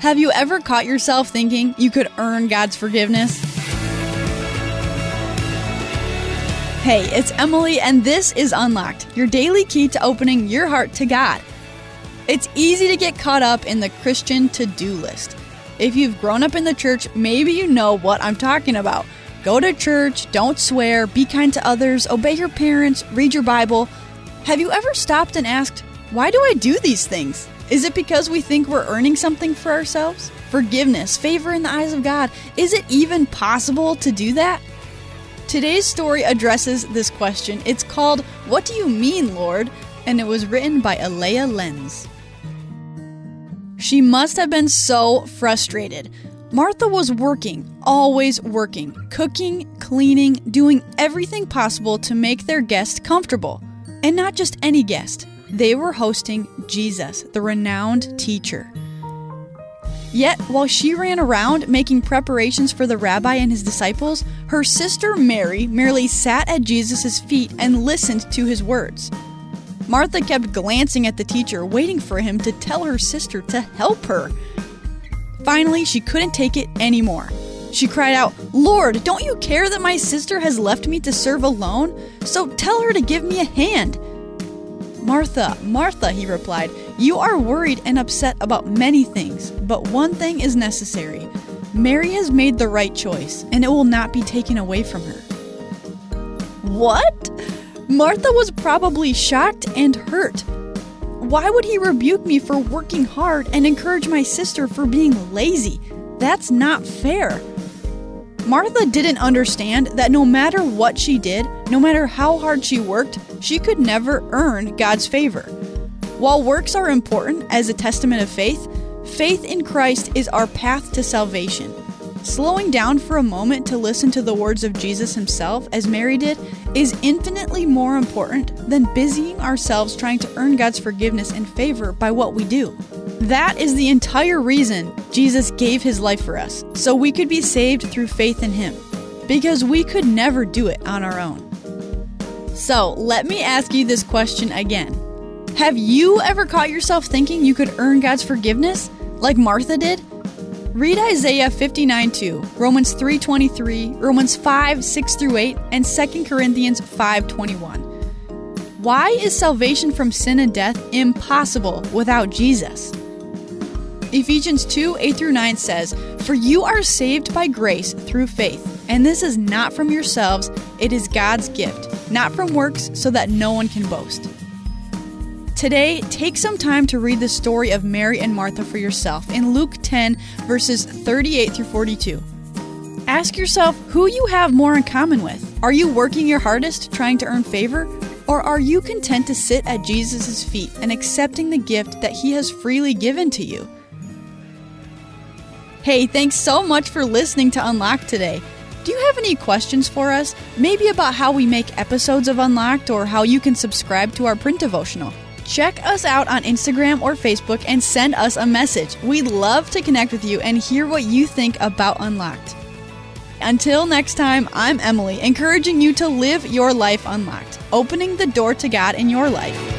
Have you ever caught yourself thinking you could earn God's forgiveness? Hey, it's Emily, and this is Unlocked, your daily key to opening your heart to God. It's easy to get caught up in the Christian to do list. If you've grown up in the church, maybe you know what I'm talking about. Go to church, don't swear, be kind to others, obey your parents, read your Bible. Have you ever stopped and asked, why do I do these things? Is it because we think we're earning something for ourselves? Forgiveness, favor in the eyes of God. Is it even possible to do that? Today's story addresses this question. It's called What Do You Mean, Lord? and it was written by Alea Lenz. She must have been so frustrated. Martha was working, always working, cooking, cleaning, doing everything possible to make their guest comfortable. And not just any guest, they were hosting Jesus, the renowned teacher. Yet, while she ran around making preparations for the rabbi and his disciples, her sister Mary merely sat at Jesus' feet and listened to his words. Martha kept glancing at the teacher, waiting for him to tell her sister to help her. Finally, she couldn't take it anymore. She cried out, Lord, don't you care that my sister has left me to serve alone? So tell her to give me a hand. Martha, Martha, he replied, you are worried and upset about many things, but one thing is necessary. Mary has made the right choice, and it will not be taken away from her. What? Martha was probably shocked and hurt. Why would he rebuke me for working hard and encourage my sister for being lazy? That's not fair. Martha didn't understand that no matter what she did, no matter how hard she worked, she could never earn God's favor. While works are important as a testament of faith, faith in Christ is our path to salvation. Slowing down for a moment to listen to the words of Jesus himself, as Mary did, is infinitely more important than busying ourselves trying to earn God's forgiveness and favor by what we do. That is the entire reason Jesus gave his life for us, so we could be saved through faith in him, because we could never do it on our own. So, let me ask you this question again. Have you ever caught yourself thinking you could earn God's forgiveness, like Martha did? Read Isaiah 59 2, Romans 3 23, Romans 5 6 through 8, and 2 Corinthians 5 21. Why is salvation from sin and death impossible without Jesus? Ephesians 2 8 through 9 says, For you are saved by grace through faith, and this is not from yourselves, it is God's gift, not from works, so that no one can boast. Today, take some time to read the story of Mary and Martha for yourself in Luke 10, verses 38 through 42. Ask yourself who you have more in common with. Are you working your hardest trying to earn favor? Or are you content to sit at Jesus' feet and accepting the gift that He has freely given to you? Hey, thanks so much for listening to Unlocked today. Do you have any questions for us? Maybe about how we make episodes of Unlocked or how you can subscribe to our print devotional? Check us out on Instagram or Facebook and send us a message. We'd love to connect with you and hear what you think about Unlocked. Until next time, I'm Emily, encouraging you to live your life unlocked, opening the door to God in your life.